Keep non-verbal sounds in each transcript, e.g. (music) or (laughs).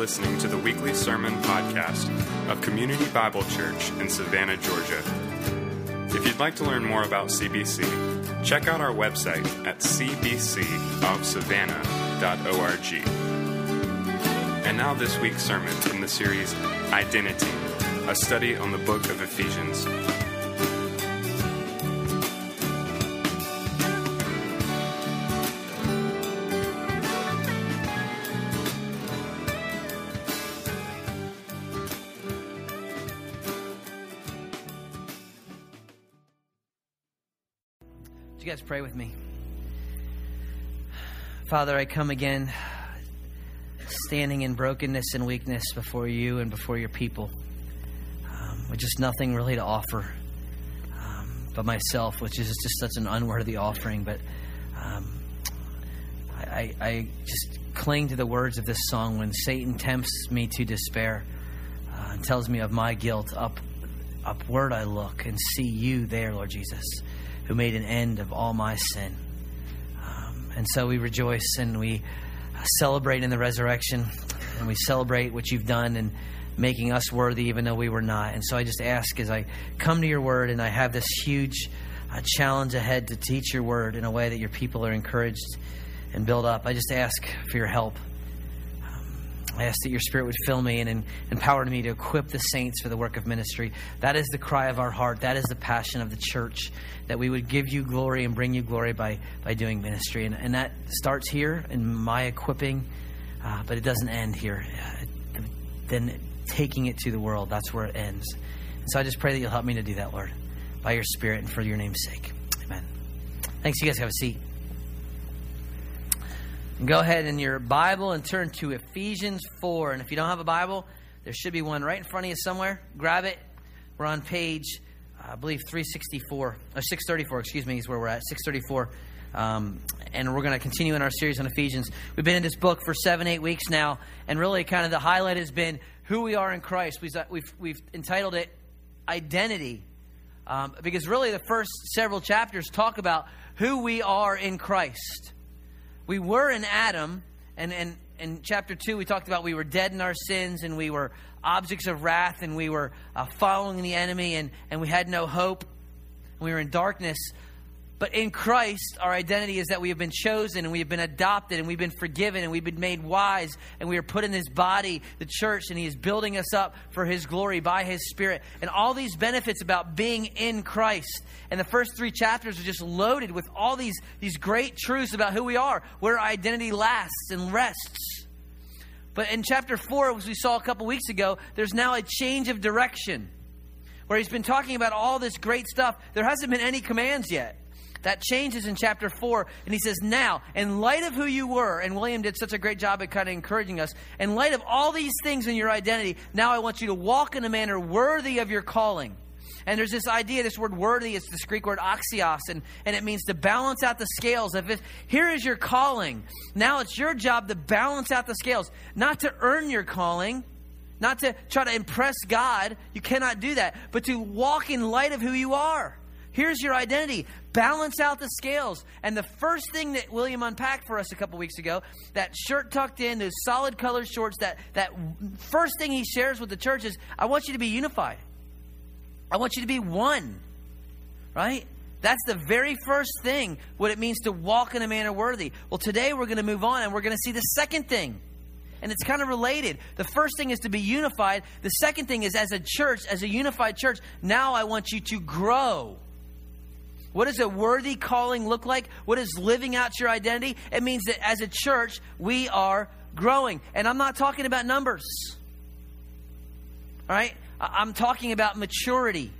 listening to the weekly sermon podcast of Community Bible Church in Savannah, Georgia. If you'd like to learn more about CBC, check out our website at cbcofsavannah.org. And now, this week's sermon from the series Identity, a study on the book of Ephesians. Pray with me? Father, I come again standing in brokenness and weakness before you and before your people um, with just nothing really to offer um, but myself, which is just such an unworthy offering. But um, I, I, just cling to the words of this song when Satan tempts me to despair uh, and tells me of my guilt. Up, upward I look and see you there, Lord Jesus who made an end of all my sin. Um, and so we rejoice and we celebrate in the resurrection and we celebrate what you've done and making us worthy even though we were not. And so I just ask as I come to your word and I have this huge uh, challenge ahead to teach your word in a way that your people are encouraged and built up, I just ask for your help. I ask that your spirit would fill me and empower me to equip the saints for the work of ministry. That is the cry of our heart. That is the passion of the church, that we would give you glory and bring you glory by, by doing ministry. And, and that starts here in my equipping, uh, but it doesn't end here. Uh, then taking it to the world, that's where it ends. And so I just pray that you'll help me to do that, Lord, by your spirit and for your name's sake. Amen. Thanks. You guys have a seat. Go ahead in your Bible and turn to Ephesians 4. And if you don't have a Bible, there should be one right in front of you somewhere. Grab it. We're on page, I believe, 364, or 634, excuse me, is where we're at, 634. Um, and we're going to continue in our series on Ephesians. We've been in this book for seven, eight weeks now, and really kind of the highlight has been who we are in Christ. We've, we've, we've entitled it Identity, um, because really the first several chapters talk about who we are in Christ. We were in Adam, and, and in chapter 2, we talked about we were dead in our sins and we were objects of wrath and we were uh, following the enemy and, and we had no hope. We were in darkness. But in Christ, our identity is that we have been chosen and we have been adopted and we've been forgiven and we've been made wise and we are put in His body, the church, and He is building us up for His glory by His Spirit. And all these benefits about being in Christ. And the first three chapters are just loaded with all these, these great truths about who we are, where our identity lasts and rests. But in chapter four, as we saw a couple weeks ago, there's now a change of direction where he's been talking about all this great stuff. There hasn't been any commands yet. That changes in chapter 4, and he says, Now, in light of who you were, and William did such a great job at kind of encouraging us, in light of all these things in your identity, now I want you to walk in a manner worthy of your calling. And there's this idea, this word worthy, it's this Greek word axios, and, and it means to balance out the scales. If it, here is your calling, now it's your job to balance out the scales, not to earn your calling, not to try to impress God. You cannot do that, but to walk in light of who you are. Here's your identity. Balance out the scales. And the first thing that William unpacked for us a couple weeks ago, that shirt tucked in, those solid colored shorts, that, that first thing he shares with the church is I want you to be unified. I want you to be one. Right? That's the very first thing, what it means to walk in a manner worthy. Well, today we're going to move on and we're going to see the second thing. And it's kind of related. The first thing is to be unified. The second thing is, as a church, as a unified church, now I want you to grow. What does a worthy calling look like? What is living out your identity? It means that as a church, we are growing. And I'm not talking about numbers. All right? I'm talking about maturity.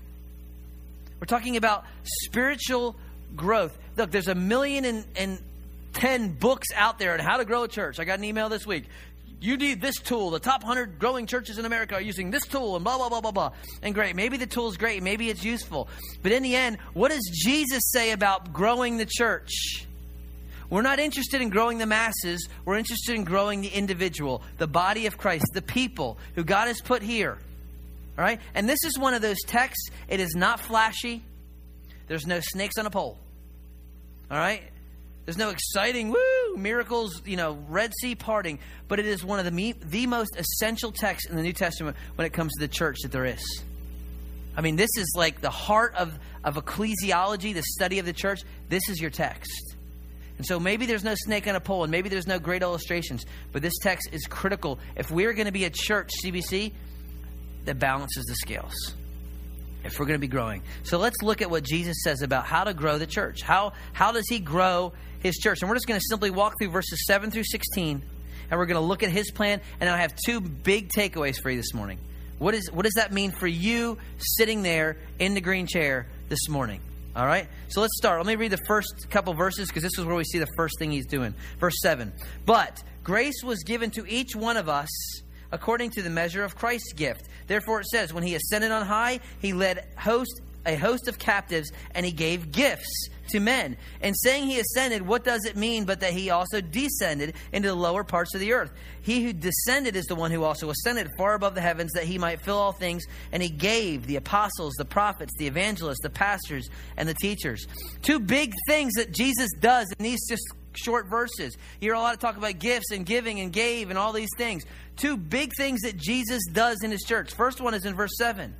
We're talking about spiritual growth. Look, there's a million and, and ten books out there on how to grow a church. I got an email this week you need this tool. The top 100 growing churches in America are using this tool and blah, blah, blah, blah, blah. And great. Maybe the tool is great. Maybe it's useful. But in the end, what does Jesus say about growing the church? We're not interested in growing the masses. We're interested in growing the individual, the body of Christ, the people who God has put here. All right? And this is one of those texts. It is not flashy. There's no snakes on a pole. All right? There's no exciting, woo, miracles, you know, Red Sea parting. But it is one of the, me- the most essential texts in the New Testament when it comes to the church that there is. I mean, this is like the heart of, of ecclesiology, the study of the church. This is your text. And so maybe there's no snake on a pole and maybe there's no great illustrations, but this text is critical. If we're going to be a church, CBC, that balances the scales if we're going to be growing. So let's look at what Jesus says about how to grow the church. How, how does he grow his church? And we're just going to simply walk through verses 7 through 16, and we're going to look at his plan. And I have two big takeaways for you this morning. What, is, what does that mean for you sitting there in the green chair this morning? All right? So let's start. Let me read the first couple verses because this is where we see the first thing he's doing. Verse 7. But grace was given to each one of us according to the measure of Christ's gift. Therefore, it says, when he ascended on high, he led host a host of captives, and he gave gifts to men. And saying he ascended, what does it mean but that he also descended into the lower parts of the earth? He who descended is the one who also ascended far above the heavens that he might fill all things. And he gave the apostles, the prophets, the evangelists, the pastors, and the teachers. Two big things that Jesus does in these just short verses. You hear a lot of talk about gifts and giving and gave and all these things. Two big things that Jesus does in his church. First one is in verse 7.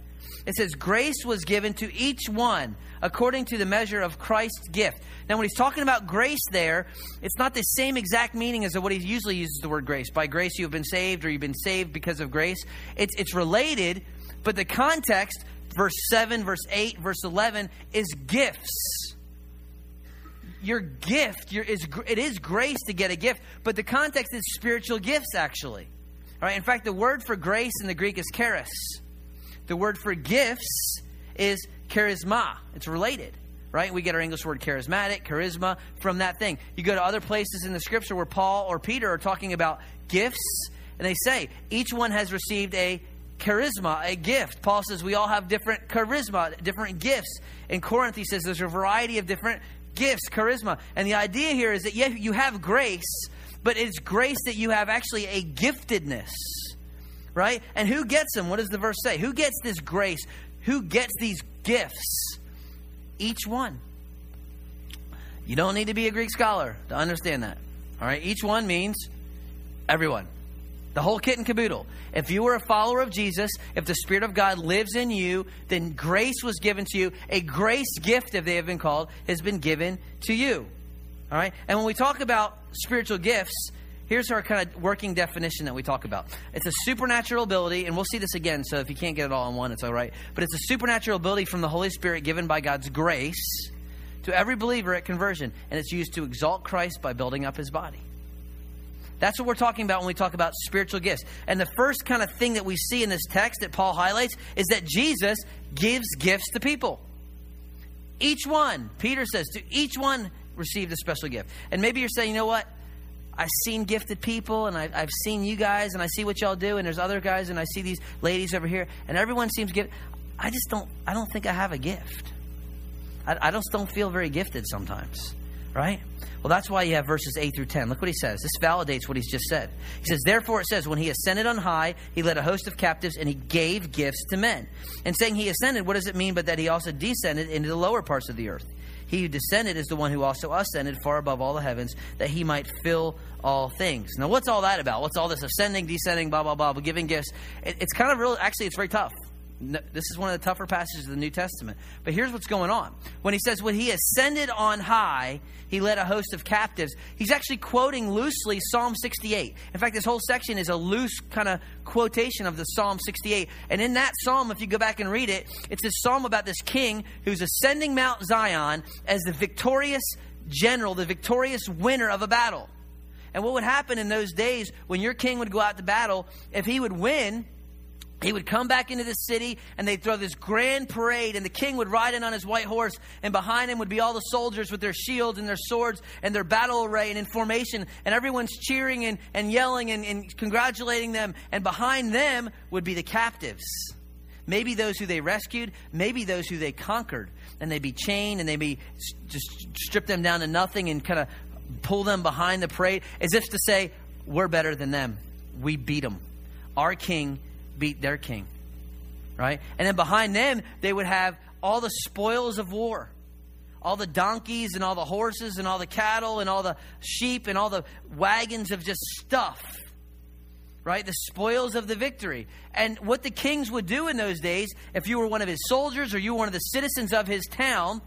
It says, Grace was given to each one according to the measure of Christ's gift. Now, when he's talking about grace there, it's not the same exact meaning as what he usually uses the word grace. By grace you have been saved, or you've been saved because of grace. It's, it's related, but the context, verse 7, verse 8, verse 11, is gifts your gift your, is it is grace to get a gift but the context is spiritual gifts actually all right in fact the word for grace in the greek is charis the word for gifts is charisma. It's related, right? We get our English word charismatic, charisma from that thing. You go to other places in the scripture where Paul or Peter are talking about gifts, and they say each one has received a charisma, a gift. Paul says we all have different charisma, different gifts. In Corinth, he says there's a variety of different gifts, charisma. And the idea here is that yeah, you have grace, but it's grace that you have actually a giftedness right? And who gets them? What does the verse say? Who gets this grace? Who gets these gifts? Each one. You don't need to be a Greek scholar to understand that. All right? Each one means everyone. The whole kit and caboodle. If you were a follower of Jesus, if the Spirit of God lives in you, then grace was given to you. A grace gift, if they have been called, has been given to you. All right? And when we talk about spiritual gifts, here's our kind of working definition that we talk about it's a supernatural ability, and we'll see this again, so if you can't get it all in one, it's all right. But it's a supernatural ability from the Holy Spirit given by God's grace to every believer at conversion, and it's used to exalt Christ by building up his body. That's what we're talking about when we talk about spiritual gifts. And the first kind of thing that we see in this text that Paul highlights is that Jesus gives gifts to people. Each one, Peter says, to each one received a special gift. And maybe you're saying, you know what? I've seen gifted people and I've, I've seen you guys and I see what y'all do and there's other guys and I see these ladies over here and everyone seems gifted. I just don't, I don't think I have a gift. I, I just don't feel very gifted sometimes, right? Well, that's why you have verses 8 through 10. Look what he says. This validates what he's just said. He says, Therefore, it says, When he ascended on high, he led a host of captives and he gave gifts to men. And saying he ascended, what does it mean but that he also descended into the lower parts of the earth? He who descended is the one who also ascended far above all the heavens, that he might fill all things. Now, what's all that about? What's all this ascending, descending, blah, blah, blah, giving gifts? It, it's kind of real, actually, it's very tough. This is one of the tougher passages of the New Testament. But here's what's going on. When he says, when he ascended on high, he led a host of captives, he's actually quoting loosely Psalm 68. In fact, this whole section is a loose kind of quotation of the Psalm 68. And in that psalm, if you go back and read it, it's this psalm about this king who's ascending Mount Zion as the victorious general, the victorious winner of a battle. And what would happen in those days when your king would go out to battle, if he would win, he would come back into the city and they'd throw this grand parade and the king would ride in on his white horse and behind him would be all the soldiers with their shields and their swords and their battle array and in formation and everyone's cheering and, and yelling and, and congratulating them. And behind them would be the captives. Maybe those who they rescued maybe those who they conquered. And they'd be chained and they'd be just strip them down to nothing and kind of pull them behind the parade as if to say we're better than them. We beat them our king beat their king. Right? And then behind them, they would have all the spoils of war, all the donkeys and all the horses and all the cattle and all the sheep and all the wagons of just stuff. Right? The spoils of the victory. And what the kings would do in those days, if you were one of his soldiers or you were one of the citizens of his town,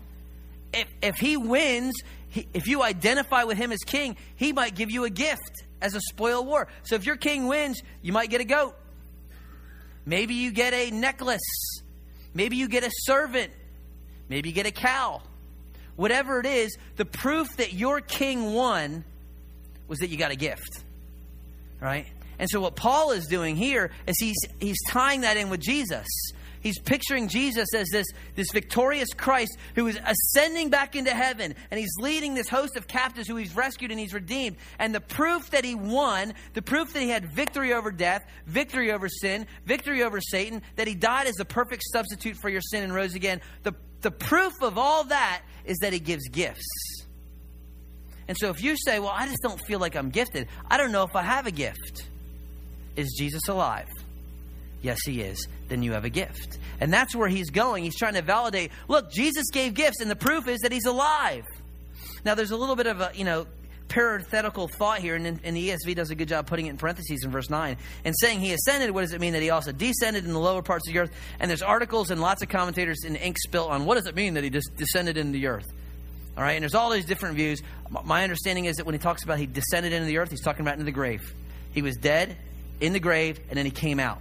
if, if he wins, if you identify with him as king, he might give you a gift as a spoil of war. So if your king wins, you might get a goat. Maybe you get a necklace. Maybe you get a servant. Maybe you get a cow. Whatever it is, the proof that your king won was that you got a gift. Right? And so what Paul is doing here is he's he's tying that in with Jesus. He's picturing Jesus as this, this victorious Christ who is ascending back into heaven and he's leading this host of captives who he's rescued and he's redeemed. And the proof that he won, the proof that he had victory over death, victory over sin, victory over Satan, that he died as the perfect substitute for your sin and rose again, the, the proof of all that is that he gives gifts. And so if you say, Well, I just don't feel like I'm gifted, I don't know if I have a gift. Is Jesus alive? Yes, he is. Then you have a gift. And that's where he's going. He's trying to validate look, Jesus gave gifts, and the proof is that he's alive. Now, there's a little bit of a, you know, parenthetical thought here, and, and the ESV does a good job putting it in parentheses in verse 9. And saying he ascended, what does it mean that he also descended in the lower parts of the earth? And there's articles and lots of commentators in ink spilt on what does it mean that he just descended into the earth? All right, and there's all these different views. My understanding is that when he talks about he descended into the earth, he's talking about into the grave. He was dead in the grave, and then he came out.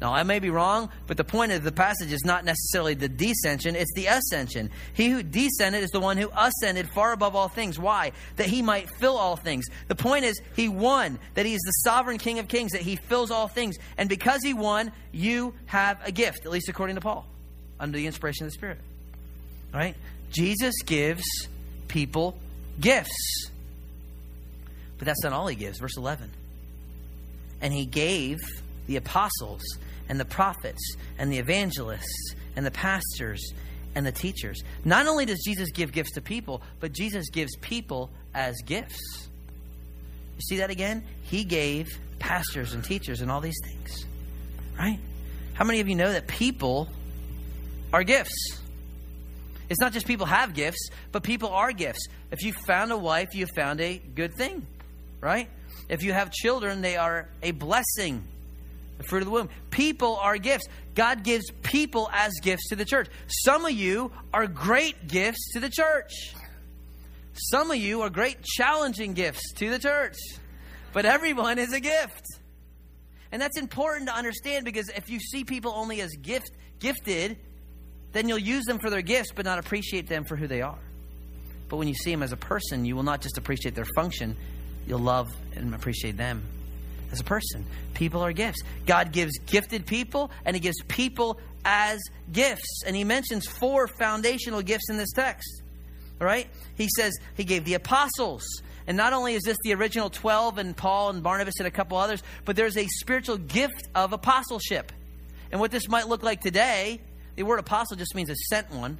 Now, I may be wrong, but the point of the passage is not necessarily the descension, it's the ascension. He who descended is the one who ascended far above all things. Why? That he might fill all things. The point is, he won, that he is the sovereign King of kings, that he fills all things. And because he won, you have a gift, at least according to Paul, under the inspiration of the Spirit. All right? Jesus gives people gifts. But that's not all he gives. Verse 11. And he gave the apostles and the prophets and the evangelists and the pastors and the teachers. Not only does Jesus give gifts to people, but Jesus gives people as gifts. You see that again? He gave pastors and teachers and all these things. Right? How many of you know that people are gifts? It's not just people have gifts, but people are gifts. If you found a wife, you found a good thing, right? If you have children, they are a blessing the fruit of the womb. People are gifts. God gives people as gifts to the church. Some of you are great gifts to the church. Some of you are great challenging gifts to the church. But everyone is a gift. And that's important to understand because if you see people only as gift gifted, then you'll use them for their gifts but not appreciate them for who they are. But when you see them as a person, you will not just appreciate their function, you'll love and appreciate them as a person. People are gifts. God gives gifted people, and He gives people as gifts. And He mentions four foundational gifts in this text. All right? He says He gave the apostles. And not only is this the original 12 and Paul and Barnabas and a couple others, but there's a spiritual gift of apostleship. And what this might look like today, the word apostle just means a sent one.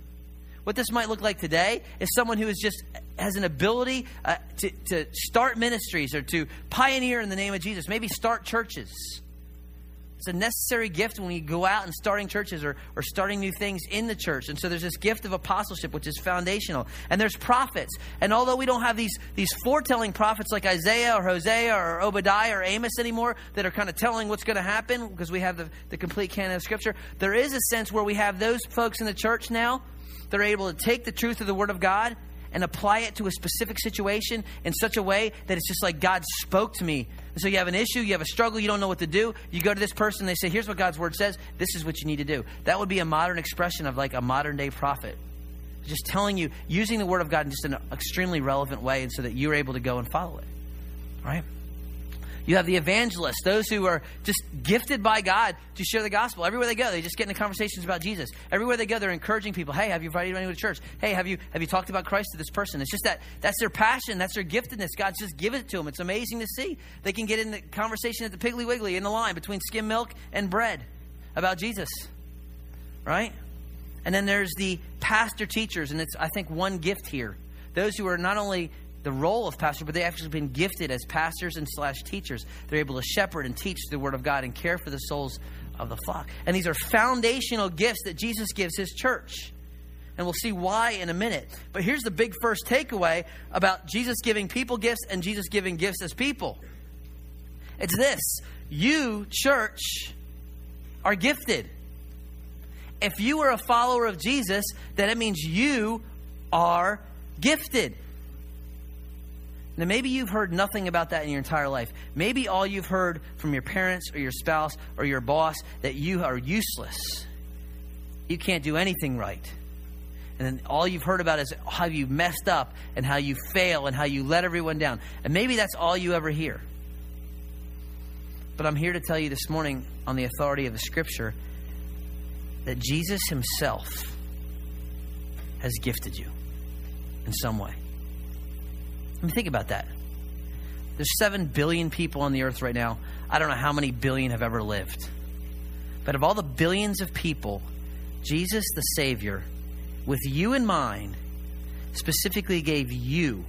What this might look like today is someone who is just has an ability uh, to, to start ministries or to pioneer in the name of Jesus, maybe start churches. It's a necessary gift when you go out and starting churches or, or starting new things in the church. And so there's this gift of apostleship, which is foundational. And there's prophets. And although we don't have these, these foretelling prophets like Isaiah or Hosea or Obadiah or Amos anymore that are kind of telling what's going to happen because we have the, the complete canon of Scripture, there is a sense where we have those folks in the church now they're able to take the truth of the Word of God and apply it to a specific situation in such a way that it's just like God spoke to me. And so you have an issue, you have a struggle, you don't know what to do. You go to this person, they say, Here's what God's Word says. This is what you need to do. That would be a modern expression of like a modern day prophet. Just telling you, using the Word of God in just an extremely relevant way, and so that you're able to go and follow it. Right? You have the evangelists, those who are just gifted by God to share the gospel. Everywhere they go, they just get into conversations about Jesus. Everywhere they go, they're encouraging people. Hey, have you invited anyone to church? Hey, have you have you talked about Christ to this person? It's just that that's their passion, that's their giftedness. God's just given it to them. It's amazing to see. They can get in the conversation at the Piggly Wiggly in the line between skim milk and bread about Jesus. Right? And then there's the pastor teachers, and it's I think one gift here. Those who are not only the role of pastor, but they've actually been gifted as pastors and slash teachers. They're able to shepherd and teach the word of God and care for the souls of the flock. And these are foundational gifts that Jesus gives his church. And we'll see why in a minute. But here's the big first takeaway about Jesus giving people gifts and Jesus giving gifts as people it's this you, church, are gifted. If you are a follower of Jesus, then it means you are gifted. Now, maybe you've heard nothing about that in your entire life. Maybe all you've heard from your parents or your spouse or your boss that you are useless. You can't do anything right. And then all you've heard about is how you messed up and how you fail and how you let everyone down. And maybe that's all you ever hear. But I'm here to tell you this morning, on the authority of the scripture, that Jesus himself has gifted you in some way. I mean, think about that. There's 7 billion people on the earth right now. I don't know how many billion have ever lived. But of all the billions of people, Jesus the Savior, with you in mind, specifically gave you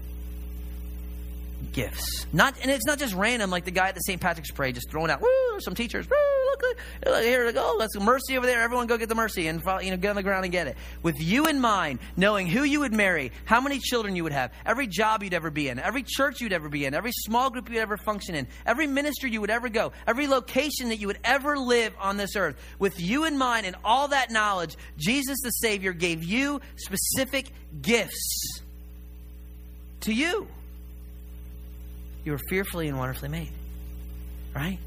gifts. Not, and it's not just random, like the guy at the St. Patrick's Parade just throwing out, woo, some teachers, woo, look, look, here to go, let's mercy over there. Everyone go get the mercy and you know get on the ground and get it. With you in mind, knowing who you would marry, how many children you would have, every job you'd ever be in, every church you'd ever be in, every small group you'd ever function in, every ministry you would ever go, every location that you would ever live on this earth. With you in mind and all that knowledge, Jesus the Savior gave you specific gifts to you. You were fearfully and wonderfully made. Right?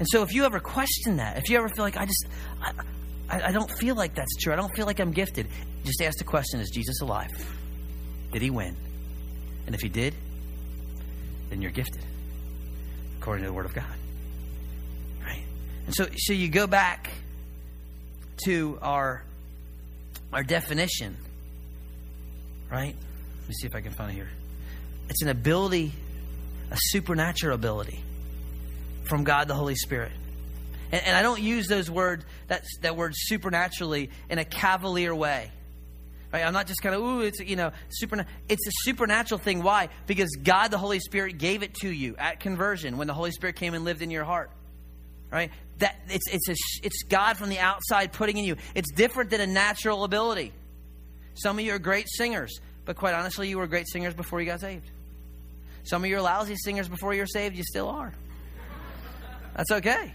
And so if you ever question that, if you ever feel like, I just, I, I, don't feel like that's true, I don't feel like I'm gifted, just ask the question Is Jesus alive? Did he win? And if he did, then you're gifted, according to the Word of God. Right? And so, so you go back to our, our definition, right? Let me see if I can find it here. It's an ability a supernatural ability from God the Holy Spirit. And, and I don't use those words, that, that word supernaturally, in a cavalier way. Right? I'm not just kind of, ooh, it's, you know, super, it's a supernatural thing. Why? Because God the Holy Spirit gave it to you at conversion when the Holy Spirit came and lived in your heart. Right? That it's it's a, it's God from the outside putting in you. It's different than a natural ability. Some of you are great singers, but quite honestly, you were great singers before you got saved. Some of you are lousy singers before you're saved, you still are. That's okay.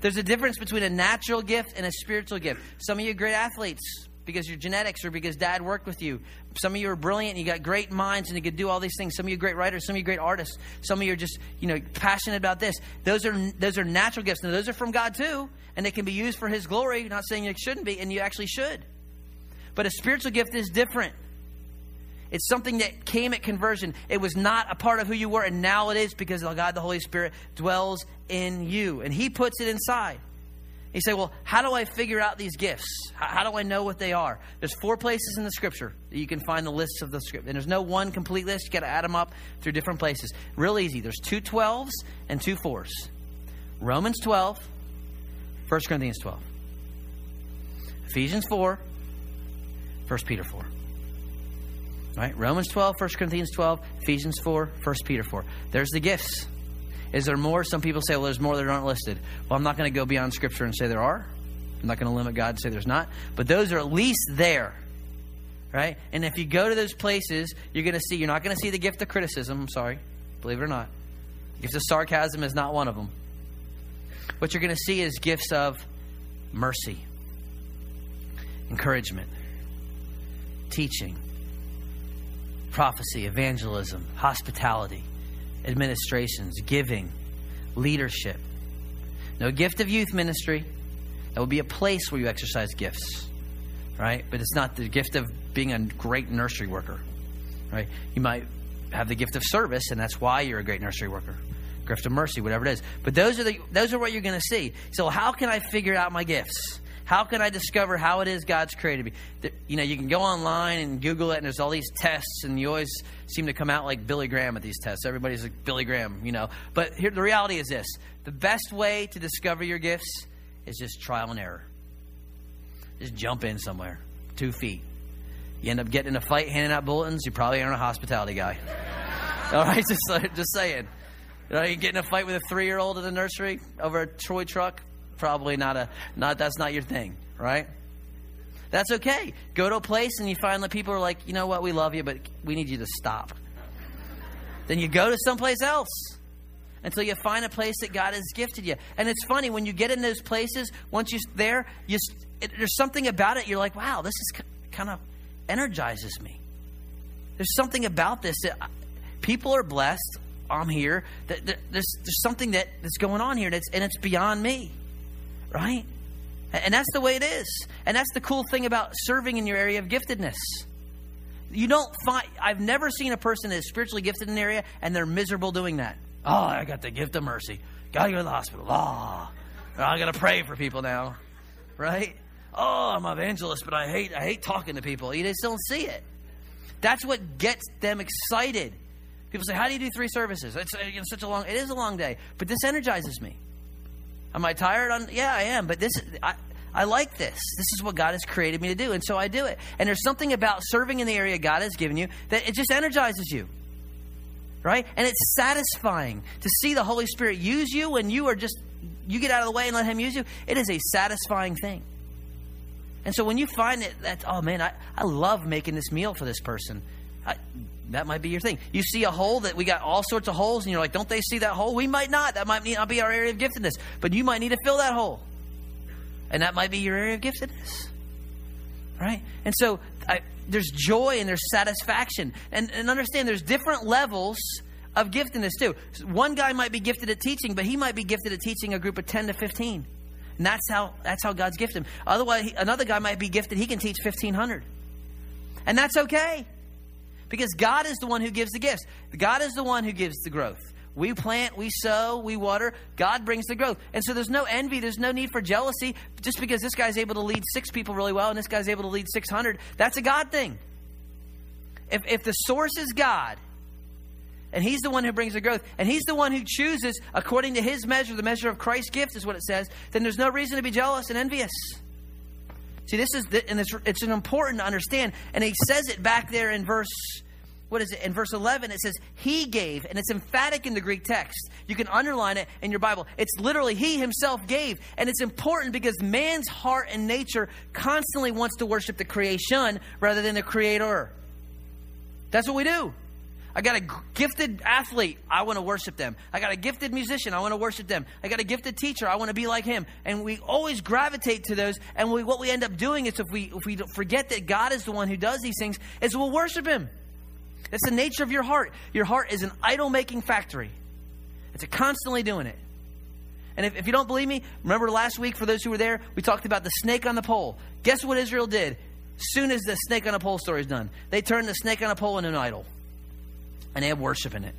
There's a difference between a natural gift and a spiritual gift. Some of you are great athletes because your genetics or because dad worked with you. Some of you are brilliant and you got great minds and you could do all these things. Some of you are great writers, some of you are great artists. Some of you are just, you know, passionate about this. Those are those are natural gifts. Now those are from God too, and they can be used for his glory. not saying it shouldn't be, and you actually should. But a spiritual gift is different. It's something that came at conversion. It was not a part of who you were, and now it is because God, the Holy Spirit, dwells in you, and He puts it inside. He say, well, how do I figure out these gifts? How, do I know what they are? There's four places in the Scripture that you can find the lists of the Scripture, and there's no one complete list. You got to add them up through different places. Real easy. There's two 12s and two 4s. Romans 12, 1 Corinthians 12. Ephesians 4, 1 Peter 4. Right? Romans 12, 1 Corinthians 12, Ephesians 4, 1 Peter 4. There's the gifts. Is there more? Some people say, well, there's more that aren't listed. Well, I'm not going to go beyond Scripture and say there are. I'm not going to limit God and say there's not. But those are at least there. Right? And if you go to those places, you're going to see, you're not going to see the gift of criticism. I'm sorry. Believe it or not. The gift of sarcasm is not one of them. What you're going to see is gifts of mercy, encouragement, teaching, prophecy, evangelism, hospitality, administrations, giving, leadership. No gift of youth ministry. That would be a place where you exercise gifts, right? But it's not the gift of being a great nursery worker, right? You might have the gift of service, and that's why you're a great nursery worker. Gift of mercy, whatever it is. But those are the those are what you're going to see. So how can I figure out my gifts? How can I discover how it is God's created me? You know, you can go online and Google it, and there's all these tests, and you always seem to come out like Billy Graham at these tests. Everybody's like Billy Graham, you know. But here, the reality is this: the best way to discover your gifts is just trial and error. Just jump in somewhere, two feet. You end up getting in a fight, handing out bulletins. You probably aren't a hospitality guy. (laughs) all right, (laughs) just just saying. You, know, you get in a fight with a three-year-old in the nursery over a toy truck probably not a not that's not your thing, right? That's okay. Go to a place and you find that people are like, you know what, we love you, but we need you to stop. then you go to someplace else until you find a place that God has gifted you. And it's funny when you get in those places. Once you're there, you it, there's something about it. You're like, wow, this is kind of energizes me. There's something about this that uh, people are blessed. I'm here. There's there's something that, that's going on here, and it's and it's beyond me, right? And that's the way it is. And that's the cool thing about serving in your area of giftedness. You don't find, I've never seen a person that is spiritually gifted in an area and they're miserable doing that. Oh, I got the gift of mercy. Gotta go to the hospital. Ah. Oh, I gotta pray for people now. Right? Oh, I'm an evangelist, but I hate, I hate talking to people. You just don't see it. That's what gets them excited. People say, How do you do three services? It's, uh, it's such a long, it is a long day, but this energizes me. Am I tired? On yeah, I am. But this, I, I like this. This is what God has created me to do, and so I do it. And there's something about serving in the area God has given you that it just energizes you, right? And it's satisfying to see the Holy Spirit use you when you are just you get out of the way and let Him use you. It is a satisfying thing. And so when you find it, that oh man, I, I love making this meal for this person. I, that might be your thing. You see a hole that we got all sorts of holes, and you're like, don't they see that hole? We might not. That might not be our area of giftedness, but you might need to fill that hole, and that might be your area of giftedness, right? And so I, there's joy and there's satisfaction, and, and understand there's different levels of giftedness too. One guy might be gifted at teaching, but he might be gifted at teaching a group of ten to fifteen, and that's how that's how God's gifted him. Otherwise, another guy might be gifted; he can teach fifteen hundred, and that's okay. Because God is the one who gives the gifts. God is the one who gives the growth. We plant, we sow, we water. God brings the growth. And so there's no envy, there's no need for jealousy. Just because this guy's able to lead six people really well and this guy's able to lead 600, that's a God thing. If, if the source is God, and He's the one who brings the growth, and He's the one who chooses according to His measure, the measure of Christ's gift is what it says, then there's no reason to be jealous and envious. See, this is, the, and it's, it's an important to understand. And he says it back there in verse, what is it? In verse 11, it says, He gave, and it's emphatic in the Greek text. You can underline it in your Bible. It's literally He Himself gave. And it's important because man's heart and nature constantly wants to worship the creation rather than the Creator. That's what we do. I got a gifted athlete. I want to worship them. I got a gifted musician. I want to worship them. I got a gifted teacher. I want to be like him. And we always gravitate to those. And we, what we end up doing is if we, if we forget that God is the one who does these things, is we'll worship him. It's the nature of your heart. Your heart is an idol making factory, it's constantly doing it. And if, if you don't believe me, remember last week, for those who were there, we talked about the snake on the pole. Guess what Israel did? Soon as the snake on a pole story is done, they turned the snake on a pole into an idol and they have worship in it.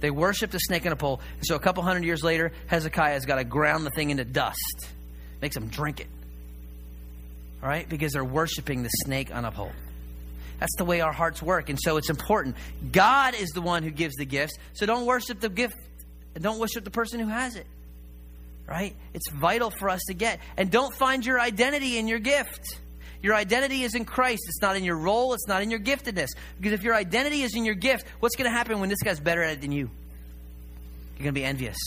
They worship the snake on a pole. And so a couple hundred years later, Hezekiah has got to ground the thing into dust, makes them drink it. All right? Because they're worshiping the snake on a pole. That's the way our hearts work. And so it's important. God is the one who gives the gifts. So don't worship the gift. Don't worship the person who has it. Right? It's vital for us to get. And don't find your identity in your gift. Your identity is in Christ. It's not in your role. It's not in your giftedness. Because if your identity is in your gift, what's going to happen when this guy's better at it than you? You're going to be envious.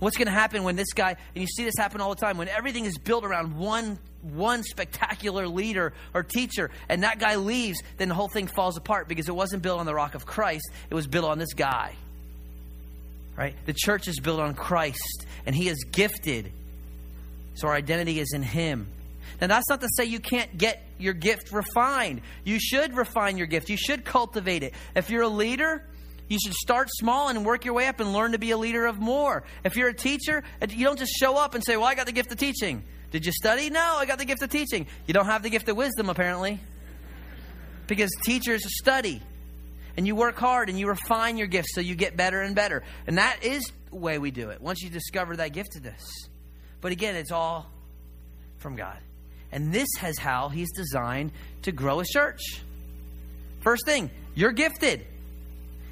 What's going to happen when this guy, and you see this happen all the time, when everything is built around one one spectacular leader or teacher, and that guy leaves, then the whole thing falls apart because it wasn't built on the rock of Christ, it was built on this guy. Right? The church is built on Christ, and He is gifted. So our identity is in Him. Now, that's not to say you can't get your gift refined. You should refine your gift, you should cultivate it. If you're a leader, you should start small and work your way up and learn to be a leader of more. If you're a teacher, you don't just show up and say, Well, I got the gift of teaching. Did you study? No, I got the gift of teaching. You don't have the gift of wisdom, apparently. Because teachers study and you work hard and you refine your gifts so you get better and better. And that is the way we do it once you discover that giftedness. But again, it's all from God. And this is how He's designed to grow a church. First thing, you're gifted.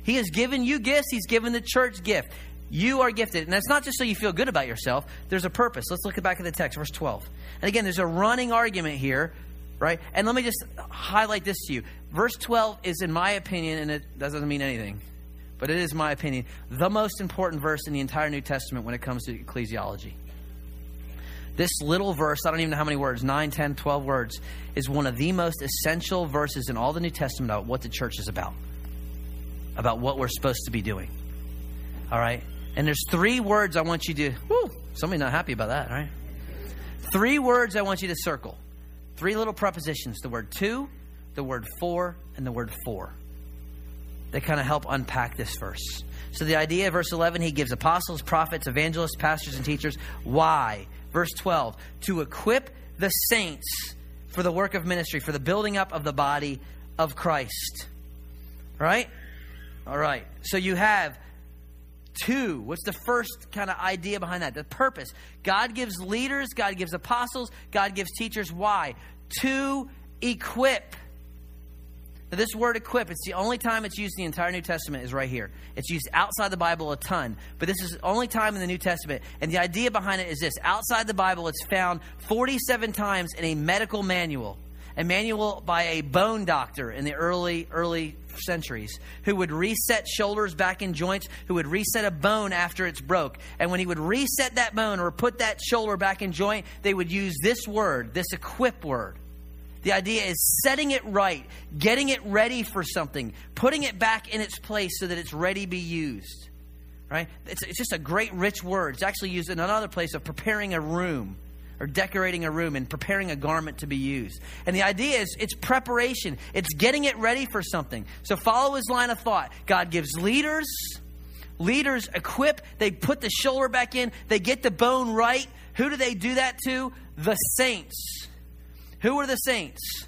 He has given you gifts, He's given the church gift. You are gifted. And that's not just so you feel good about yourself, there's a purpose. Let's look back at the text, verse 12. And again, there's a running argument here, right? And let me just highlight this to you. Verse 12 is, in my opinion, and it doesn't mean anything, but it is my opinion, the most important verse in the entire New Testament when it comes to ecclesiology. This little verse, I don't even know how many words, 9, 10, 12 words, is one of the most essential verses in all the New Testament about what the church is about, about what we're supposed to be doing. All right? And there's three words I want you to, whoo, somebody not happy about that, right? Three words I want you to circle. Three little prepositions the word to, the word for, and the word for. They kind of help unpack this verse. So the idea, verse 11, he gives apostles, prophets, evangelists, pastors, and teachers. Why? Verse 12, to equip the saints for the work of ministry, for the building up of the body of Christ. Right? All right. So you have two. What's the first kind of idea behind that? The purpose. God gives leaders, God gives apostles, God gives teachers. Why? To equip. Now, this word equip, it's the only time it's used in the entire New Testament is right here. It's used outside the Bible a ton, but this is the only time in the New Testament. And the idea behind it is this outside the Bible, it's found 47 times in a medical manual, a manual by a bone doctor in the early, early centuries who would reset shoulders back in joints, who would reset a bone after it's broke. And when he would reset that bone or put that shoulder back in joint, they would use this word, this equip word. The idea is setting it right, getting it ready for something, putting it back in its place so that it's ready to be used. Right? It's, it's just a great, rich word. It's actually used in another place of preparing a room or decorating a room and preparing a garment to be used. And the idea is it's preparation, it's getting it ready for something. So follow his line of thought. God gives leaders, leaders equip, they put the shoulder back in, they get the bone right. Who do they do that to? The saints. Who are the saints?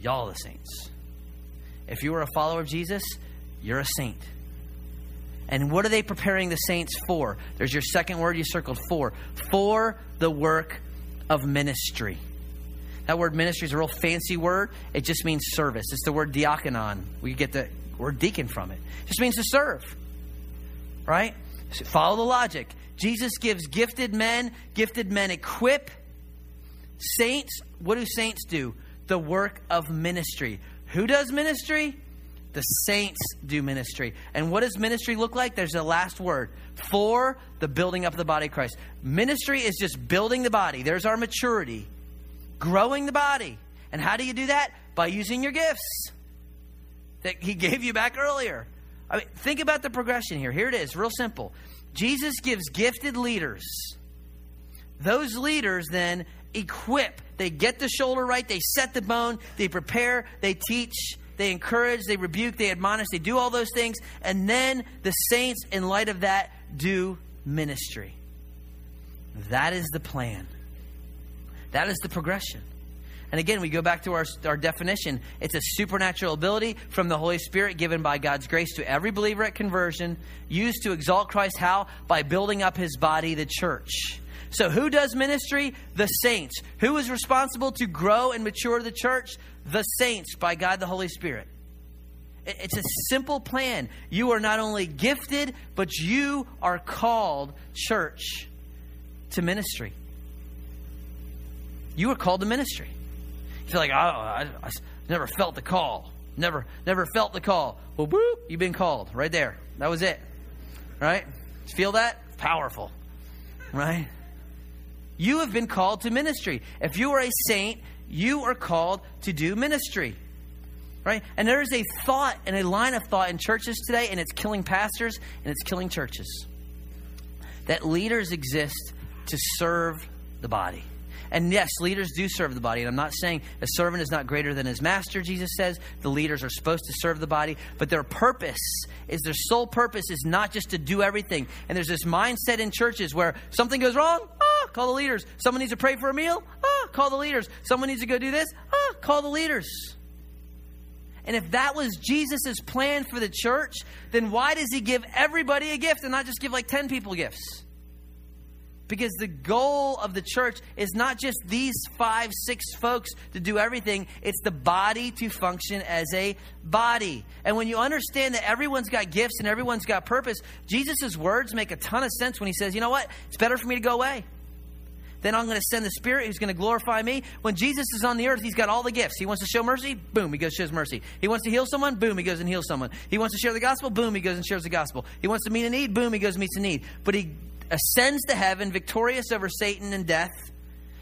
Y'all the saints. If you are a follower of Jesus, you're a saint. And what are they preparing the saints for? There's your second word you circled for. For the work of ministry. That word ministry is a real fancy word. It just means service. It's the word diakonon. We get the word deacon from it. It just means to serve. Right? So follow the logic. Jesus gives gifted men, gifted men equip Saints, what do saints do? The work of ministry. Who does ministry? The saints do ministry. And what does ministry look like? There's a last word for the building up of the body of Christ. Ministry is just building the body. There's our maturity, growing the body. And how do you do that? By using your gifts that He (laughs) gave you back earlier. I mean, think about the progression here. Here it is, real simple. Jesus gives gifted leaders. Those leaders then equip. They get the shoulder right, they set the bone, they prepare, they teach, they encourage, they rebuke, they admonish, they do all those things. And then the saints, in light of that, do ministry. That is the plan. That is the progression. And again, we go back to our, our definition. It's a supernatural ability from the Holy Spirit given by God's grace to every believer at conversion, used to exalt Christ. How? By building up his body, the church. So, who does ministry? The saints. Who is responsible to grow and mature the church? The saints by God the Holy Spirit. It's a simple plan. You are not only gifted, but you are called, church, to ministry. You are called to ministry. You feel like, oh, I, I never felt the call. Never, never felt the call. Well, whoop, you've been called right there. That was it. Right? Feel that? Powerful. Right? You have been called to ministry. If you are a saint, you are called to do ministry. Right? And there is a thought and a line of thought in churches today, and it's killing pastors and it's killing churches. That leaders exist to serve the body. And yes, leaders do serve the body. And I'm not saying a servant is not greater than his master, Jesus says. The leaders are supposed to serve the body. But their purpose is their sole purpose is not just to do everything. And there's this mindset in churches where something goes wrong, call the leaders. Someone needs to pray for a meal? Ah, call the leaders. Someone needs to go do this? Ah, call the leaders. And if that was Jesus' plan for the church, then why does he give everybody a gift and not just give like 10 people gifts? Because the goal of the church is not just these five, six folks to do everything, it's the body to function as a body. And when you understand that everyone's got gifts and everyone's got purpose, Jesus' words make a ton of sense when he says, you know what? It's better for me to go away. Then I'm going to send the Spirit who's going to glorify me. When Jesus is on the earth, he's got all the gifts. He wants to show mercy, boom, he goes shows mercy. He wants to heal someone, boom, he goes and heals someone. He wants to share the gospel, boom, he goes and shares the gospel. He wants to meet a need, boom, he goes and meets a need. But he ascends to heaven, victorious over Satan and death.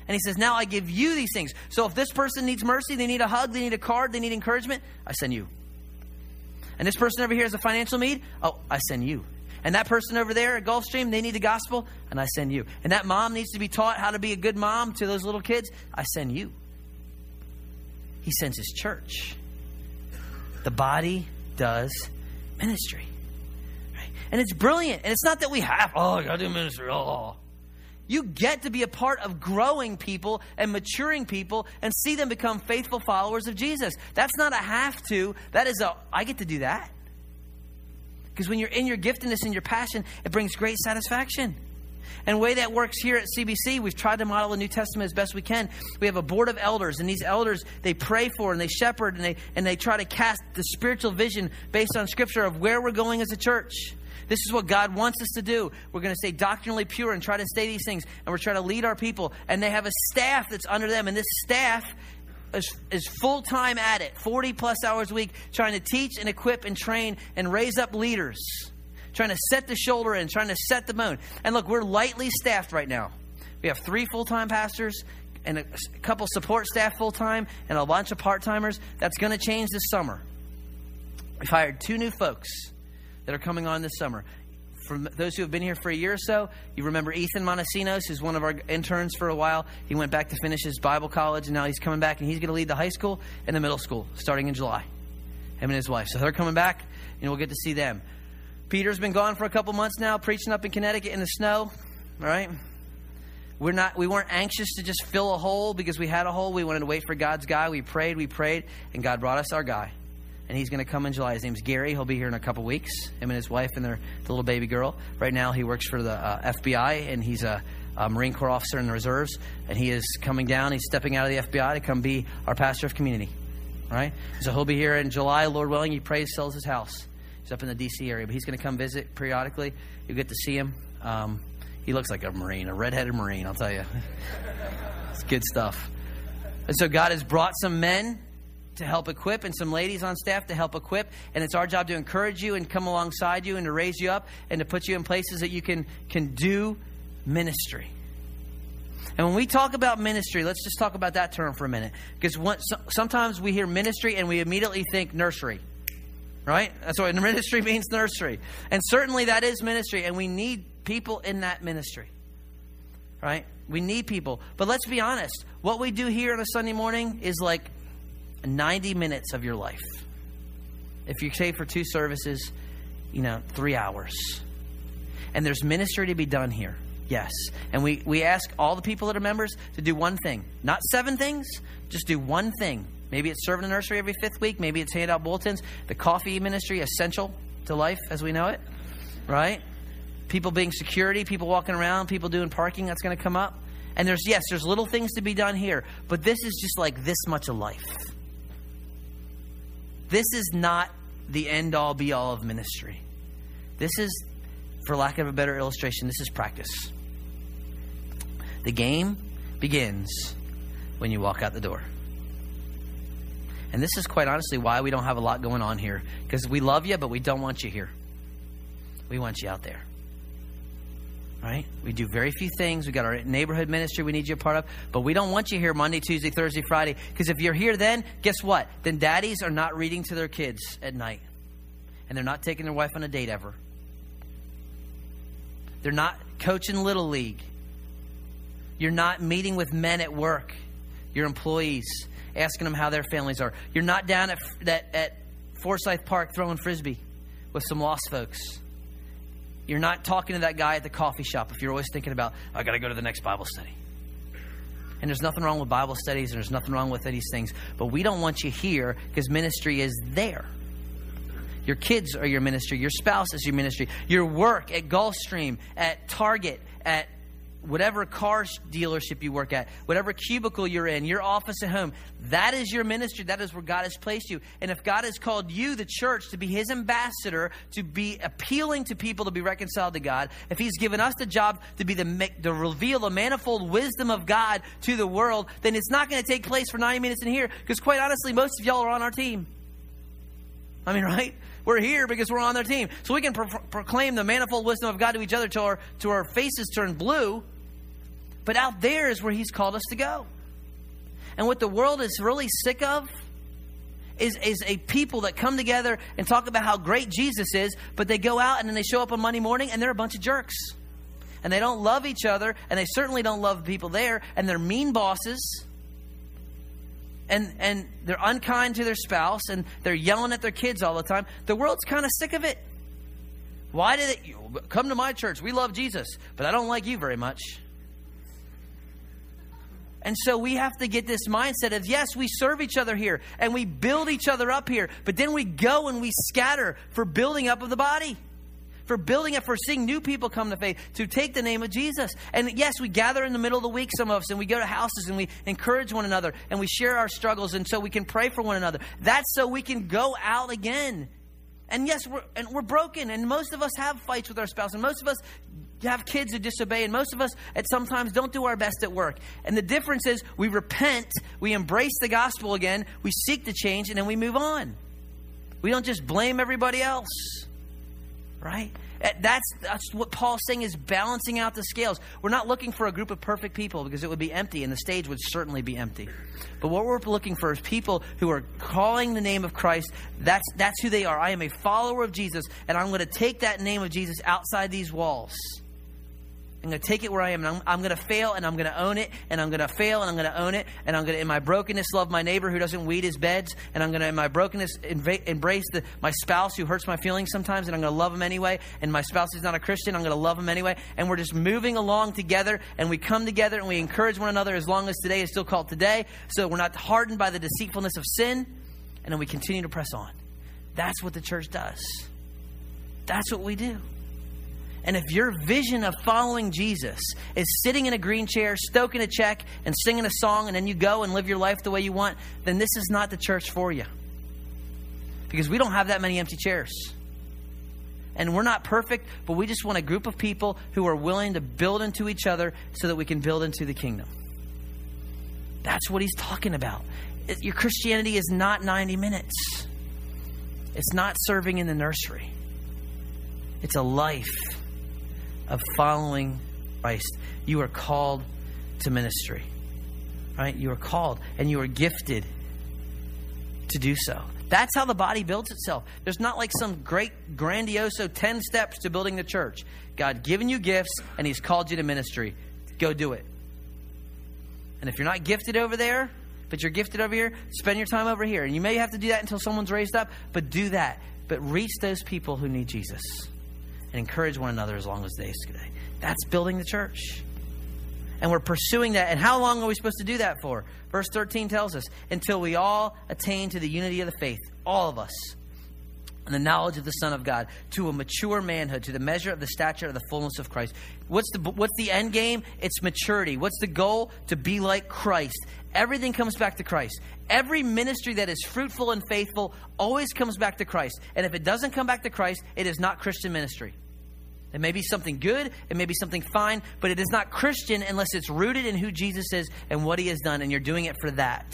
And he says, Now I give you these things. So if this person needs mercy, they need a hug, they need a card, they need encouragement, I send you. And this person over here has a financial need, oh, I send you. And that person over there at Gulfstream, they need the gospel, and I send you. And that mom needs to be taught how to be a good mom to those little kids, I send you. He sends his church. The body does ministry. Right? And it's brilliant. And it's not that we have, oh, I gotta do ministry. Oh. You get to be a part of growing people and maturing people and see them become faithful followers of Jesus. That's not a have to. That is a, I get to do that. Because when you're in your giftedness and your passion, it brings great satisfaction. And the way that works here at CBC, we've tried to model the New Testament as best we can. We have a board of elders, and these elders they pray for and they shepherd and they and they try to cast the spiritual vision based on Scripture of where we're going as a church. This is what God wants us to do. We're going to stay doctrinally pure and try to stay these things, and we're trying to lead our people. And they have a staff that's under them, and this staff is, is full time at it, 40 plus hours a week, trying to teach and equip and train and raise up leaders, trying to set the shoulder in, trying to set the bone. And look, we're lightly staffed right now. We have three full time pastors and a couple support staff full time and a bunch of part timers. That's going to change this summer. We've hired two new folks that are coming on this summer for those who have been here for a year or so, you remember Ethan Montesinos, who's one of our interns for a while. He went back to finish his Bible college, and now he's coming back, and he's going to lead the high school and the middle school starting in July. Him and his wife. So they're coming back, and we'll get to see them. Peter's been gone for a couple months now, preaching up in Connecticut in the snow. All right, we're not. We weren't anxious to just fill a hole because we had a hole. We wanted to wait for God's guy. We prayed, we prayed, and God brought us our guy and he's going to come in July. His name's Gary. He'll be here in a couple weeks. Him and his wife and their the little baby girl. Right now, he works for the uh, FBI, and he's a, a, Marine Corps officer in the reserves. And he is coming down. He's stepping out of the FBI to come be our pastor of community. Right. So he'll be here in July, Lord willing. He prays, sells his house. He's up in the D.C. area, but he's going to come visit periodically. You'll get to see him. Um, he looks like a Marine, a redheaded Marine. I'll tell you. (laughs) it's good stuff. And so God has brought some men to help equip and some ladies on staff to help equip. And it's our job to encourage you and come alongside you and to raise you up and to put you in places that you can, can do ministry. And when we talk about ministry, let's just talk about that term for a minute. Because sometimes we hear ministry and we immediately think nursery. Right? That's what (laughs) ministry means nursery. And certainly that is ministry, and we need people in that ministry. Right? We need people. But let's be honest. What we do here on a Sunday morning is like 90 minutes of your life. If you say for two services, you know, three hours. And there's ministry to be done here. Yes. And we, we ask all the people that are members to do one thing. Not seven things, just do one thing. Maybe it's serving the nursery every fifth week. Maybe it's hand out bulletins. The coffee ministry, essential to life as we know it, right? People being security, people walking around, people doing parking, that's going to come up. And there's, yes, there's little things to be done here, but this is just like this much of life. This is not the end all be all of ministry. This is, for lack of a better illustration, this is practice. The game begins when you walk out the door. And this is quite honestly why we don't have a lot going on here. Because we love you, but we don't want you here. We want you out there right? We do very few things. We got our neighborhood ministry we need you a part of, but we don't want you here Monday, Tuesday, Thursday, Friday. Because if you're here then, guess what? Then daddies are not reading to their kids at night. And they're not taking their wife on a date ever. They're not coaching Little League. You're not meeting with men at work, your employees, asking them how their families are. You're not down at, at, at Forsyth Park throwing frisbee with some lost folks. You're not talking to that guy at the coffee shop if you're always thinking about, I got to go to the next Bible study. And there's nothing wrong with Bible studies, and there's nothing wrong with these things. But we don't want you here because ministry is there. Your kids are your ministry. Your spouse is your ministry. Your work at Gulfstream, at Target, at whatever car dealership you work at, whatever cubicle you're in, your office at home, that is your ministry. That is where God has placed you. And if God has called you, the church, to be His ambassador, to be appealing to people to be reconciled to God, if He's given us the job to be the to reveal the manifold wisdom of God to the world, then it's not going to take place for 90 minutes in here. Because quite honestly, most of y'all are on our team. I mean, right? We're here because we're on their team. So we can pro- proclaim the manifold wisdom of God to each other till our, till our faces turn blue. But out there is where He's called us to go. And what the world is really sick of is, is a people that come together and talk about how great Jesus is, but they go out and then they show up on Monday morning and they're a bunch of jerks. And they don't love each other, and they certainly don't love the people there, and they're mean bosses. And, and they're unkind to their spouse, and they're yelling at their kids all the time. The world's kind of sick of it. Why did it come to my church? We love Jesus, but I don't like you very much. And so we have to get this mindset of yes, we serve each other here and we build each other up here, but then we go and we scatter for building up of the body. For building up, for seeing new people come to faith, to take the name of Jesus. And yes, we gather in the middle of the week, some of us, and we go to houses and we encourage one another and we share our struggles, and so we can pray for one another. That's so we can go out again and yes, we're, and we're broken, and most of us have fights with our spouse, and most of us have kids who disobey, and most of us at sometimes don't do our best at work. And the difference is we repent, we embrace the gospel again, we seek to change, and then we move on. We don't just blame everybody else, right? Eh, that's, that's what Paul's saying is balancing out the scales. We're not looking for a group of perfect people because it would be empty, and the stage would certainly be empty. But what we're looking for is people who are calling the name of Christ. That's, that's who they are. I am a follower of Jesus, and I'm going to take that name of Jesus outside these walls. I'm going to take it where I am, and I'm, I'm going to fail, and I'm going to own it, and I'm going to fail, and I'm going to own it, and I'm going to, in my brokenness, love my neighbor who doesn't weed his beds, and I'm going to, in my brokenness, embrace the, my spouse who hurts my feelings sometimes, and I'm going to love him anyway, and my spouse is not a Christian, I'm going to love him anyway, and we're just moving along together, and we come together, and we encourage one another as long as today is still called today, so we're not hardened by the deceitfulness of sin, and then we continue to press on. That's what the church does. That's what we do. And if your vision of following Jesus is sitting in a green chair, stoking a check, and singing a song, and then you go and live your life the way you want, then this is not the church for you. Because we don't have that many empty chairs. And we're not perfect, but we just want a group of people who are willing to build into each other so that we can build into the kingdom. That's what he's talking about. Your Christianity is not 90 minutes, it's not serving in the nursery, it's a life of following Christ. You are called to ministry. Right? You are called and you are gifted to do so. That's how the body builds itself. There's not like some great grandioso 10 steps to building the church. God given you gifts and he's called you to ministry. Go do it. And if you're not gifted over there, but you're gifted over here, spend your time over here. And you may have to do that until someone's raised up, but do that. But reach those people who need Jesus and encourage one another as long as days today. That's building the church. And we're pursuing that. And how long are we supposed to do that for? Verse 13 tells us until we all attain to the unity of the faith, all of us, and the knowledge of the Son of God, to a mature manhood, to the measure of the stature of the fullness of Christ. What's the, what's the end game? It's maturity. What's the goal? To be like Christ. Everything comes back to Christ. Every ministry that is fruitful and faithful always comes back to Christ. And if it doesn't come back to Christ, it is not Christian ministry. It may be something good, it may be something fine, but it is not Christian unless it's rooted in who Jesus is and what he has done, and you're doing it for that.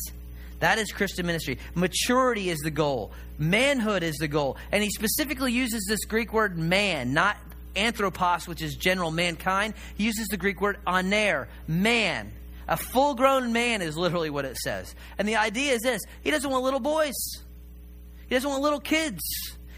That is Christian ministry. Maturity is the goal. Manhood is the goal. And he specifically uses this Greek word man, not anthropos, which is general mankind. He uses the Greek word aner, man. A full grown man is literally what it says. And the idea is this He doesn't want little boys, He doesn't want little kids.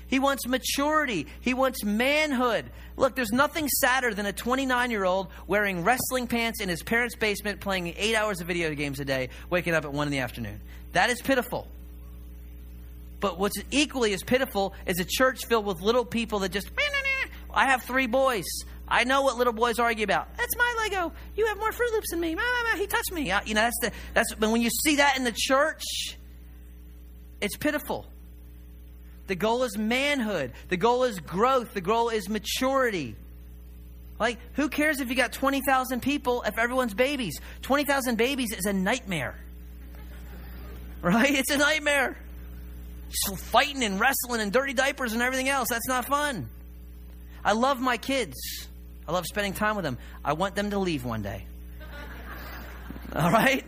He wants maturity. He wants manhood. Look, there's nothing sadder than a 29 year old wearing wrestling pants in his parents' basement, playing eight hours of video games a day, waking up at one in the afternoon. That is pitiful. But what's equally as pitiful is a church filled with little people that just, I have three boys. I know what little boys argue about. That's my Lego. You have more Froot Loops than me. He touched me. You know, that's the that's. But when you see that in the church, it's pitiful. The goal is manhood. The goal is growth. The goal is maturity. Like, who cares if you got 20,000 people if everyone's babies? 20,000 babies is a nightmare. Right? It's a nightmare. Just fighting and wrestling and dirty diapers and everything else. That's not fun. I love my kids. I love spending time with them. I want them to leave one day. All right?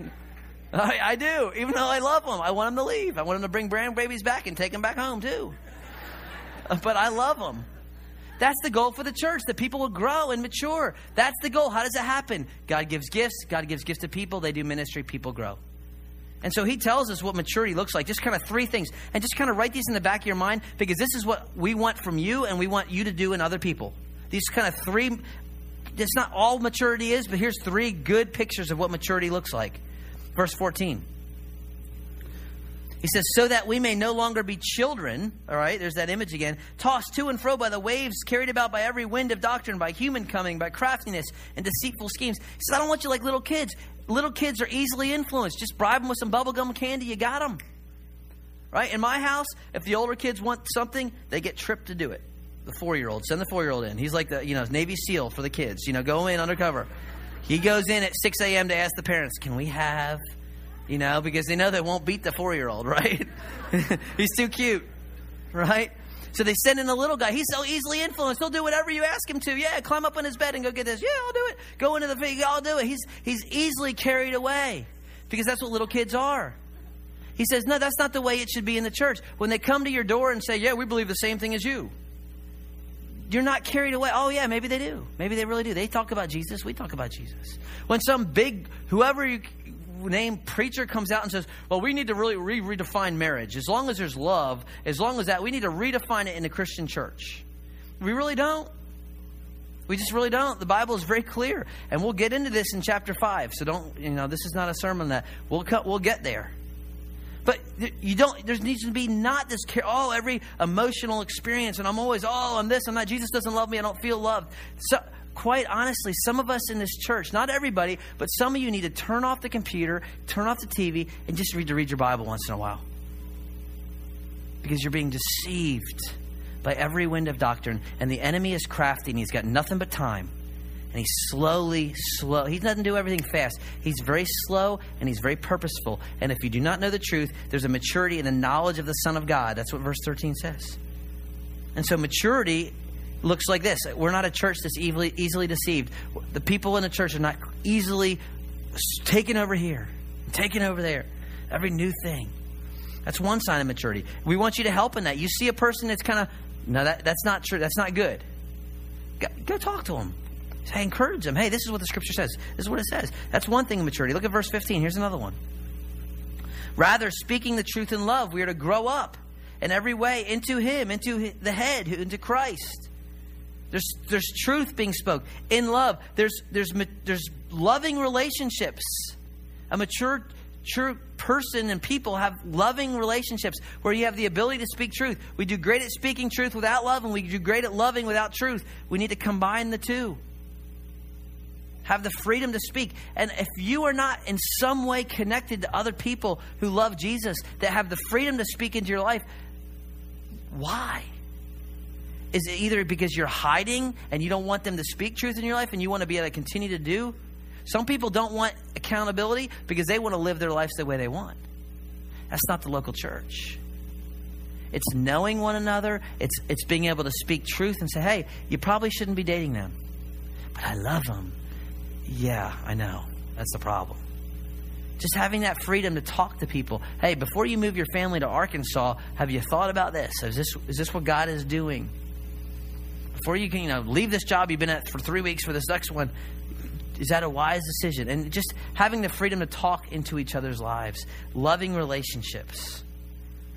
I, do. Even though I love them, I want them to leave. I want them to bring brand babies back and take them back home too. (laughs) but I love them. That's the goal for the church, that people will grow and mature. That's the goal. How does it happen? God gives gifts, God gives gifts to people, they do ministry, people grow. And so he tells us what maturity looks like. Just kind of three things. And just kind of write these in the back of your mind because this is what we want from you and we want you to do in other people. These kind of three, it's not all maturity is, but here's three good pictures of what maturity looks like. Verse 14. He says, so that we may no longer be children, all right, there's that image again, tossed to and fro by the waves, carried about by every wind of doctrine, by human coming, by craftiness and deceitful schemes. He says, I don't want you like little kids. Little kids are easily influenced. Just bribe them with some bubblegum candy, you got them. Right? In my house, if the older kids want something, they get tripped to do it. The four year old, send the four year old in. He's like the, you know, Navy SEAL for the kids. You know, go in undercover. He goes in at 6 a.m. to ask the parents, can we have you know, because they know they won't beat the four year old, (laughs) right? He's too cute, right? So they send in a little guy. He's so easily influenced. He'll do whatever you ask him to. Yeah, climb up on his bed and go get this. Yeah, I'll do it. Go into the thing. I'll do it. He's, he's easily carried away because that's what little kids are. He says, no, that's not the way it should be in the church. When they come to your door and say, yeah, we believe the same thing as you, you're not carried away. Oh, yeah, maybe they do. Maybe they really do. They talk about Jesus. We talk about Jesus. When some big, whoever you, name preacher comes out and says, well, we need to really re- redefine marriage. As long as there's love, as long as that, we need to redefine it in the Christian church. We really don't. We just really don't. The Bible is very clear, and we'll get into this in chapter five. So don't, you know, this is not a sermon that we'll cut. We'll get there. But you don't. There needs to be not this oh every emotional experience, and I'm always oh I'm this I'm that. Jesus doesn't love me. I don't feel loved. So quite honestly, some of us in this church, not everybody, but some of you need to turn off the computer, turn off the TV, and just read to read your Bible once in a while. Because you're being deceived by every wind of doctrine, and the enemy is crafty, and he's got nothing but time. And he's slowly, slow. He doesn't do everything fast. He's very slow and he's very purposeful. And if you do not know the truth, there's a maturity in the knowledge of the Son of God. That's what verse 13 says. And so maturity looks like this. We're not a church that's easily, easily deceived. The people in the church are not easily taken over here, taken over there. Every new thing. That's one sign of maturity. We want you to help in that. You see a person that's kind of, no, that, that's not true. That's not good. Go, go talk to them. Say, encourage them. Hey, this is what the scripture says. This is what it says. That's one thing of maturity. Look at verse 15. Here's another one. Rather, speaking the truth in love, we are to grow up in every way into Him, into the head, into Christ there's, there's truth being spoke in love. There's, there's, there's loving relationships. A mature, mature person and people have loving relationships where you have the ability to speak truth. We do great at speaking truth without love, and we do great at loving without truth. We need to combine the two. Have the freedom to speak. And if you are not in some way connected to other people who love Jesus, that have the freedom to speak into your life, why? Is it either because you're hiding and you don't want them to speak truth in your life and you want to be able to continue to do? Some people don't want accountability because they want to live their lives the way they want. That's not the local church. It's knowing one another. It's it's being able to speak truth and say, "Hey, you probably shouldn't be dating them." But I love them. Yeah, I know. That's the problem. Just having that freedom to talk to people. Hey, before you move your family to Arkansas, have you thought about this? Is this is this what God is doing? before you can, you know, leave this job you've been at for three weeks for this next one, is that a wise decision? And just having the freedom to talk into each other's lives, loving relationships,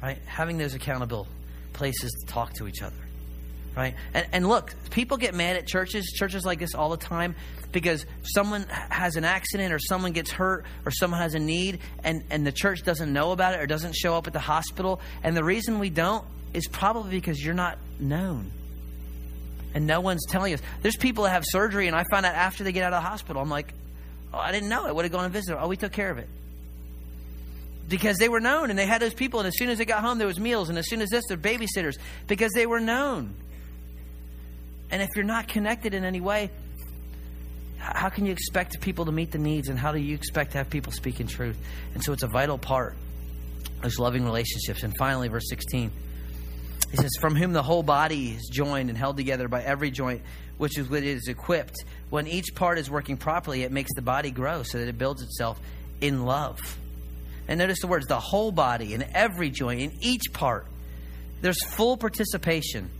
right? Having those accountable places to talk to each other, right? And, and look, people get mad at churches, churches like this all the time, because someone has an accident or someone gets hurt or someone has a need and, and the church doesn't know about it or doesn't show up at the hospital. And the reason we don't is probably because you're not known and no one's telling us. There's people that have surgery, and I find out after they get out of the hospital. I'm like, oh, I didn't know. I would have gone and visited. Oh, we took care of it. Because they were known, and they had those people, and as soon as they got home, there was meals, and as soon as this, they're babysitters, because they were known. And if you're not connected in any way, how can you expect people to meet the needs, and how do you expect to have people speak in truth? And so it's a vital part, those loving relationships. And finally, verse 16. He says, From whom the whole body is joined and held together by every joint, which is what it is equipped. When each part is working properly, it makes the body grow so that it builds itself in love. And notice the words the whole body, in every joint, in each part. There's full participation.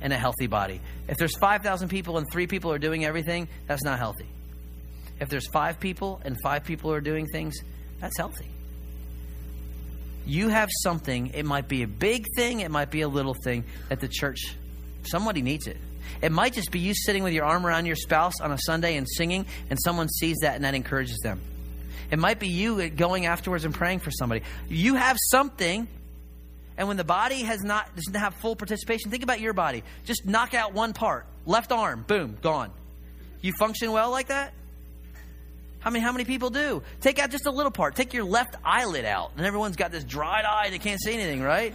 And a healthy body. If there's 5,000 people and three people are doing everything, that's not healthy. If there's five people and five people are doing things, that's healthy. You have something, it might be a big thing, it might be a little thing, that the church, somebody needs it. It might just be you sitting with your arm around your spouse on a Sunday and singing, and someone sees that and that encourages them. It might be you uh, going afterwards and praying for somebody. You have something, and when the body has not doesn't have full participation, think about your body. Just knock out one part, left arm, boom, gone. You function well like that? How many, how many people do? Take out just a little part. Take your left eyelid out. And everyone's got this dried eye. They can't see anything, right?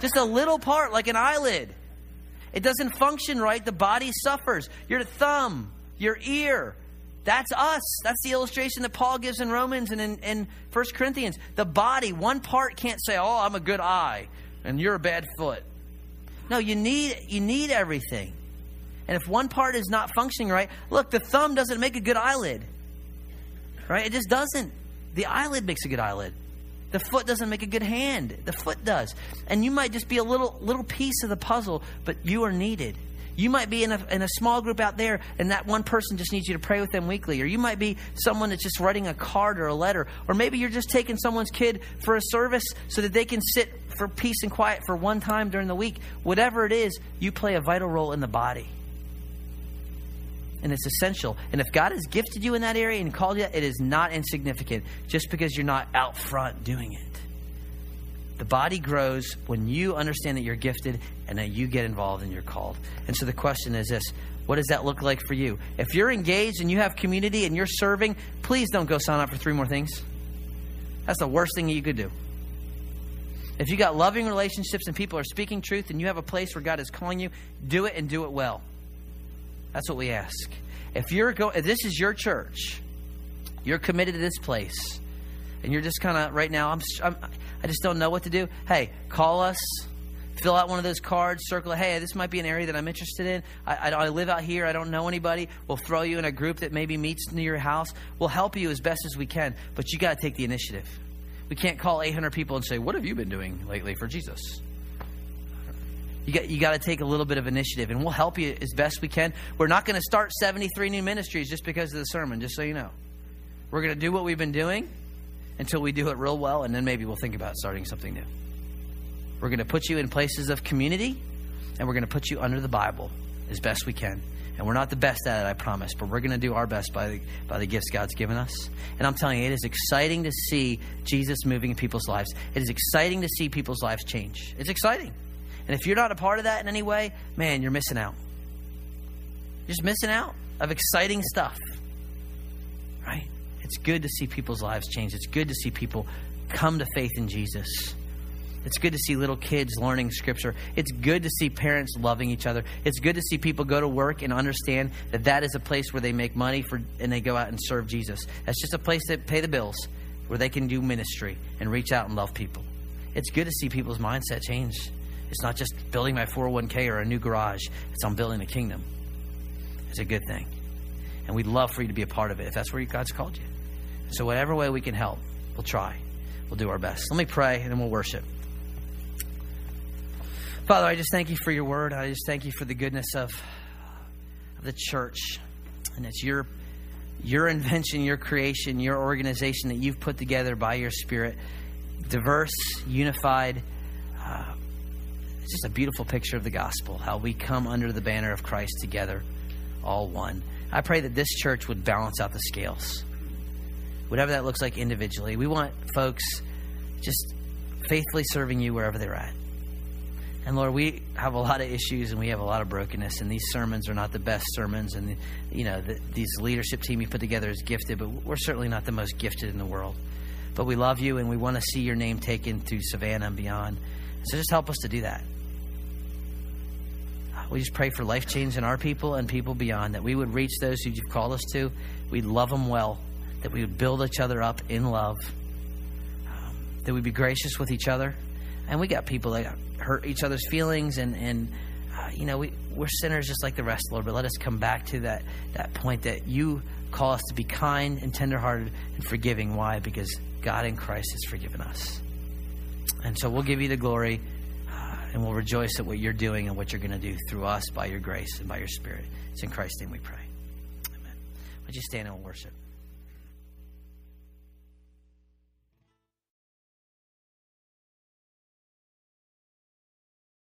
Just a little part, like an eyelid. It doesn't function right. The body suffers. Your thumb, your ear. That's us. That's the illustration that Paul gives in Romans and in, in 1 Corinthians. The body, one part can't say, oh, I'm a good eye and you're a bad foot. No, you need, you need everything. And if one part is not functioning right, look, the thumb doesn't make a good eyelid. Right? It just doesn't. The eyelid makes a good eyelid. The foot doesn't make a good hand. The foot does. And you might just be a little little piece of the puzzle, but you are needed. You might be in a, in a small group out there, and that one person just needs you to pray with them weekly. Or you might be someone that's just writing a card or a letter. Or maybe you're just taking someone's kid for a service so that they can sit for peace and quiet for one time during the week. Whatever it is, you play a vital role in the body and it's essential. And if God has gifted you in that area and called you, it is not insignificant just because you're not out front doing it. The body grows when you understand that you're gifted and that you get involved and you're called. And so the question is this what does that look like for you? If you're engaged and you have community and you're serving, please don't go sign up for three more things. That's the worst thing you could do. If you got loving relationships and people are speaking truth and you have a place where God is calling you, do it and do it well. That's what we ask. If you're go, if this is your church, you're committed to this place, and you're just kind of right now. I'm, I'm, I just don't know what to do. Hey, call us. Fill out one of those cards. Circle. Hey, this might be an area that I'm interested in. I, I, I live out here. I don't know anybody. We'll throw you in a group that maybe meets near your house. We'll help you as best as we can. But you got to take the initiative. We can't call 800 people and say, "What have you been doing lately for Jesus?" You got, you got to take a little bit of initiative, and we'll help you as best we can. We're not going to start 73 new ministries just because of the sermon, just so you know. We're going to do what we've been doing until we do it real well, and then maybe we'll think about starting something new. We're going to put you in places of community, and we're going to put you under the Bible as best we can. And we're not the best at it, I promise, but we're going to do our best by the, by the gifts God's given us. And I'm telling you, it is exciting to see Jesus moving in people's lives. It is exciting to see people's lives change. It's exciting. And if you're not a part of that in any way, man, you're missing out. You're just missing out of exciting stuff. Right? It's good to see people's lives change. It's good to see people come to faith in Jesus. It's good to see little kids learning scripture. It's good to see parents loving each other. It's good to see people go to work and understand that that is a place where they make money for and they go out and serve Jesus. That's just a place to pay the bills where they can do ministry and reach out and love people. It's good to see people's mindset change. It's not just building my 401k or a new garage, it's on building the kingdom. It's a good thing. And we'd love for you to be a part of it if that's where God's called you. So, whatever way we can help, we'll try. We'll do our best. Let me pray and then we'll worship. Father, I just thank you for your word. I just thank you for the goodness of, the church. And it's your your invention, your creation, your organization that you've put together by your spirit, diverse, unified, uh, it's just a beautiful picture of the gospel, how we come under the banner of Christ together, all one. I pray that this church would balance out the scales, whatever that looks like individually. We want folks just faithfully serving you wherever they're at. And Lord, we have a lot of issues and we have a lot of brokenness, and these sermons are not the best sermons. And you know, the, these leadership team you put together is gifted, but we're certainly not the most gifted in the world. But we love you, and we want to see your name taken to Savannah and beyond. So just help us to do that. We just pray for life change in our people and people beyond, that we would reach those who you've called us to. We'd love them well, that we would build each other up in love, um, that we'd be gracious with each other. And we got people that hurt each other's feelings, and, and uh, you know, we, we're sinners just like the rest, Lord, but let us come back to that, that point that you call us to be kind and tenderhearted and forgiving. Why? Because God in Christ has forgiven us. And so we'll give you the glory and we'll rejoice at what you're doing and what you're going to do through us by your grace and by your Spirit. It's in Christ's name we pray. Amen. Would you stand and worship?